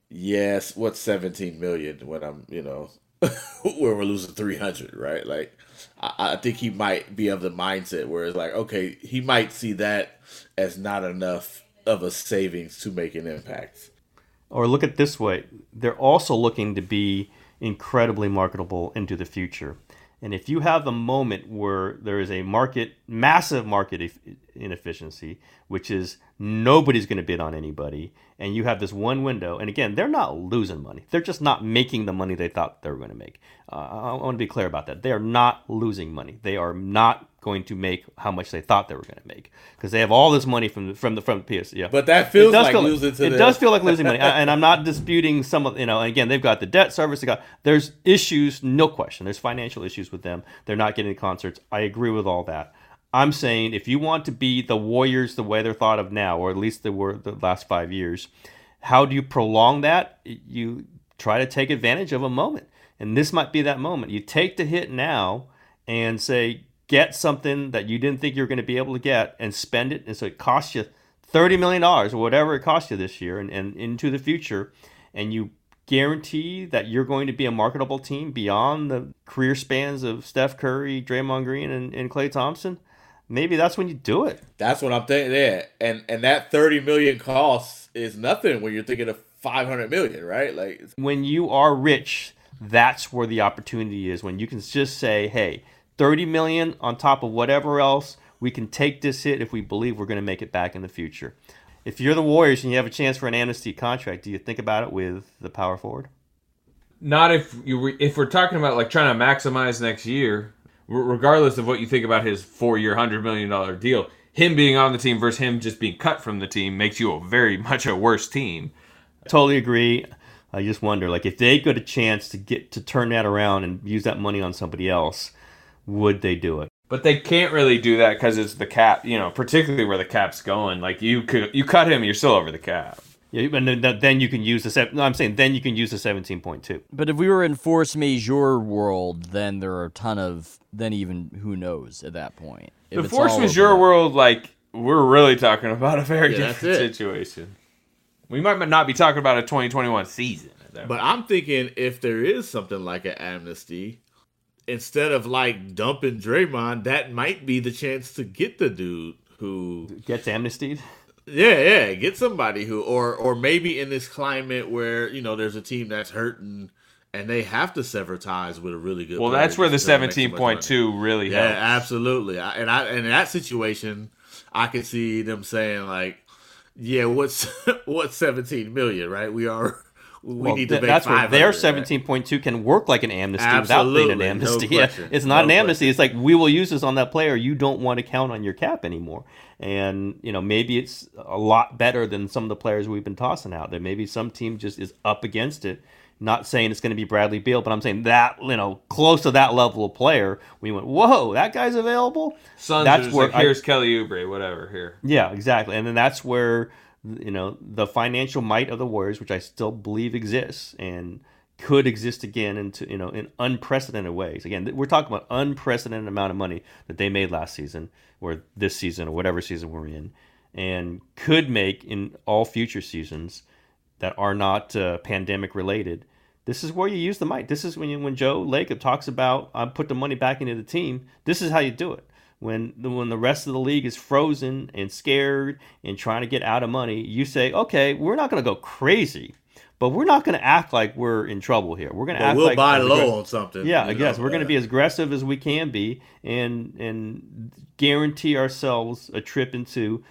yes, what's 17 million when I'm, you know, where we're losing 300, right? Like, I, I, think he might be of the mindset where it's like, okay, he might see that as not enough of a savings to make an impact. Or look at this way they're also looking to be incredibly marketable into the future. And if you have the moment where there is a market, massive market inefficiency, which is nobody's going to bid on anybody, and you have this one window, and again, they're not losing money. They're just not making the money they thought they were going to make. Uh, I want to be clear about that. They are not losing money. They are not going to make how much they thought they were going to make because they have all this money from the from the from the PS. Yeah, but that feels like feel losing. Like, it does feel like losing money, and I'm not disputing some of you know. Again, they've got the debt service. They got there's issues, no question. There's financial issues with them. They're not getting concerts. I agree with all that. I'm saying if you want to be the Warriors the way they're thought of now, or at least they were the last five years, how do you prolong that? You try to take advantage of a moment. And this might be that moment. You take the hit now and say, get something that you didn't think you were going to be able to get and spend it. And so it costs you $30 million or whatever it costs you this year and, and into the future. And you guarantee that you're going to be a marketable team beyond the career spans of Steph Curry, Draymond Green, and, and Klay Thompson maybe that's when you do it. That's what I'm thinking. Yeah, and and that thirty million cost is nothing when you're thinking of five hundred million, right? Like when you are rich, that's where the opportunity is. When you can just say, "Hey, thirty million on top of whatever else, we can take this hit if we believe we're going to make it back in the future." If you're the Warriors and you have a chance for an amnesty contract, do you think about it with the power forward? Not if you if we're talking about like trying to maximize next year regardless of what you think about his four-year, hundred million dollar deal, him being on the team versus him just being cut from the team makes you a very much a worse team. Totally agree. I just wonder, like, if they got a chance to get to turn that around and use that money on somebody else, would they do it? But they can't really do that because it's the cap, you know, particularly where the cap's going. Like you could, you cut him, you're still over the cap. Yeah, and then, then you can use the seven. No, I'm saying then you can use the seventeen point two. But if we were in force majeure world, then there are a ton of then even who knows at that point. If the it's force all majeure over- world, like we're really talking about a very Yeah, different situation. We might not be talking about a 2021 season. at that But I'm thinking if there is something like an amnesty, instead of like dumping Draymond, that might be the chance to get the dude who Gets amnestied. Yeah, yeah, get somebody who or or maybe in this climate where, you know, there's a team that's hurting and they have to sever ties with a really good Well, that's where the just to make so much money. 17.2 really Yeah, helps. absolutely. I, and I and in that situation, I can see them saying like, "Yeah, what's what's 17 million, right? We are we Well, need to th- that's where 500, their right? seventeen point two can work like an amnesty without being an Absolutely, no amnesty. Yeah, it's not no an amnesty. It's like we will use this on that player. You don't want to count on your cap anymore. And you know maybe it's a lot better than some of the players we've been tossing out. That maybe some team just is up against it. Not saying it's going to be Bradley Beal, but I'm saying that you know close to that level of player. We went, whoa, that guy's available. Suns that's that's where like, I- here's Kelly Oubre, whatever. Here, yeah, exactly. And then that's where you know the financial might of the Warriors, which I still believe exists and could exist again into you know in unprecedented ways. Again, we're talking about unprecedented amount of money that they made last season or this season or whatever season we're in, and could make in all future seasons that are not uh, pandemic related. This is where you use the might. This is when you, when Joe Lacob talks about I put the money back into the team. This is how you do it. When the, when the rest of the league is frozen and scared and trying to get out of money, you say, okay, we're not going to go crazy, but we're not going to act like we're in trouble here. We're going to act we'll like buy low on something, Yeah, I guess know, we're going to uh, be as aggressive as we can be and and guarantee ourselves a trip into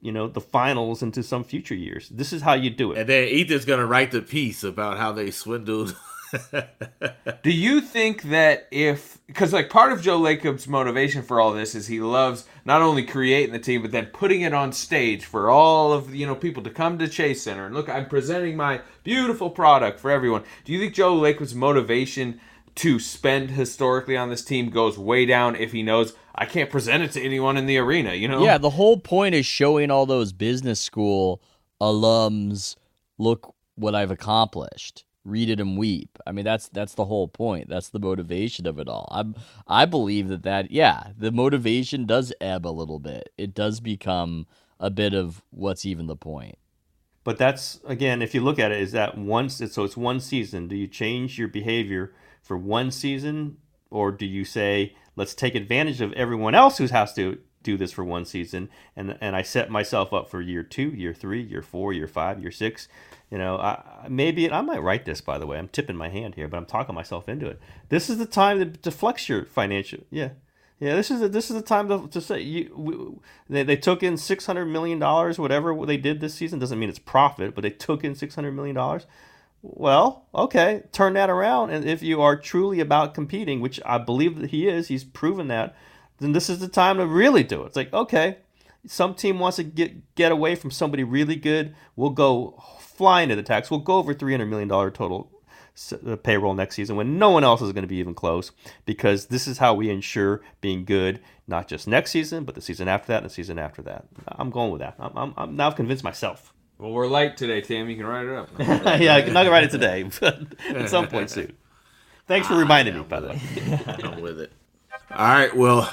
you know the finals into some future years. This is how you do it. And then Ethan's gonna write the piece about how they swindled. Do you think that if because like part of Joe Lacob's motivation for all this is he loves not only creating the team but then putting it on stage for all of you know people to come to Chase Center and look I'm presenting my beautiful product for everyone. Do you think Joe Lacob's motivation to spend historically on this team goes way down if he knows I can't present it to anyone in the arena, you know? Yeah, the whole point is showing all those business school alums, look what I've accomplished. Read it and weep. I mean, that's that's the whole point. That's the motivation of it all. I'm I believe that that yeah, the motivation does ebb a little bit. It does become a bit of what's even the point. But that's again, if you look at it, is that once it's so it's one season. Do you change your behavior for one season, or do you say let's take advantage of everyone else who has to do this for one season, and and I set myself up for year two, year three, year four, year five, year six. You know, I, maybe I might write this. By the way, I'm tipping my hand here, but I'm talking myself into it. This is the time to, to flex your financial. Yeah, yeah, this is the, this is the time to, to say you. We, they, they took in six hundred million dollars, whatever they did this season. Doesn't mean it's profit, but they took in six hundred million dollars. Well, okay, turn that around, and if you are truly about competing, which I believe that he is, he's proven that. Then this is the time to really do it. It's like okay, some team wants to get get away from somebody really good. We'll go flying to the tax. We'll go over three hundred million dollar total s- uh, payroll next season when no one else is going to be even close because this is how we ensure being good not just next season but the season after that and the season after that i'm going with that i'm, I'm, I'm now convinced myself Well, we're late today, Tim. You can write it up. yeah i'm not going to write it today but at some point soon thanks for reminding me by the way I'm with it. All right, well,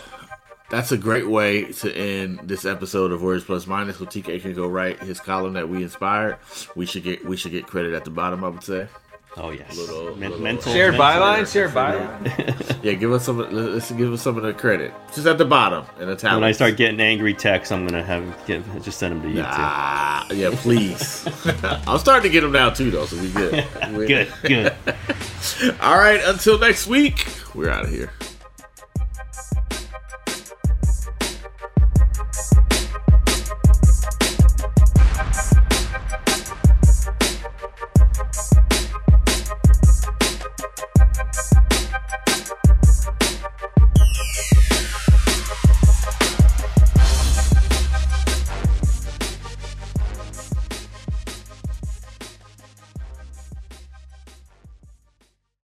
that's a great way to end this episode of Warriors Plus Minus. With TK can go write his column that we inspired. We should get we should get credit at the bottom. I would say. oh yes Little- Men- little- mental Share byline, share byline. Yeah, give us some. Let's give us some of the credit. Just at the bottom in italics. when i start getting angry texts i'm going to have get, just send them to you Ah, yeah, please. I'm starting to get them now too, though. So we good. good good All right. Until next week, we're out of here.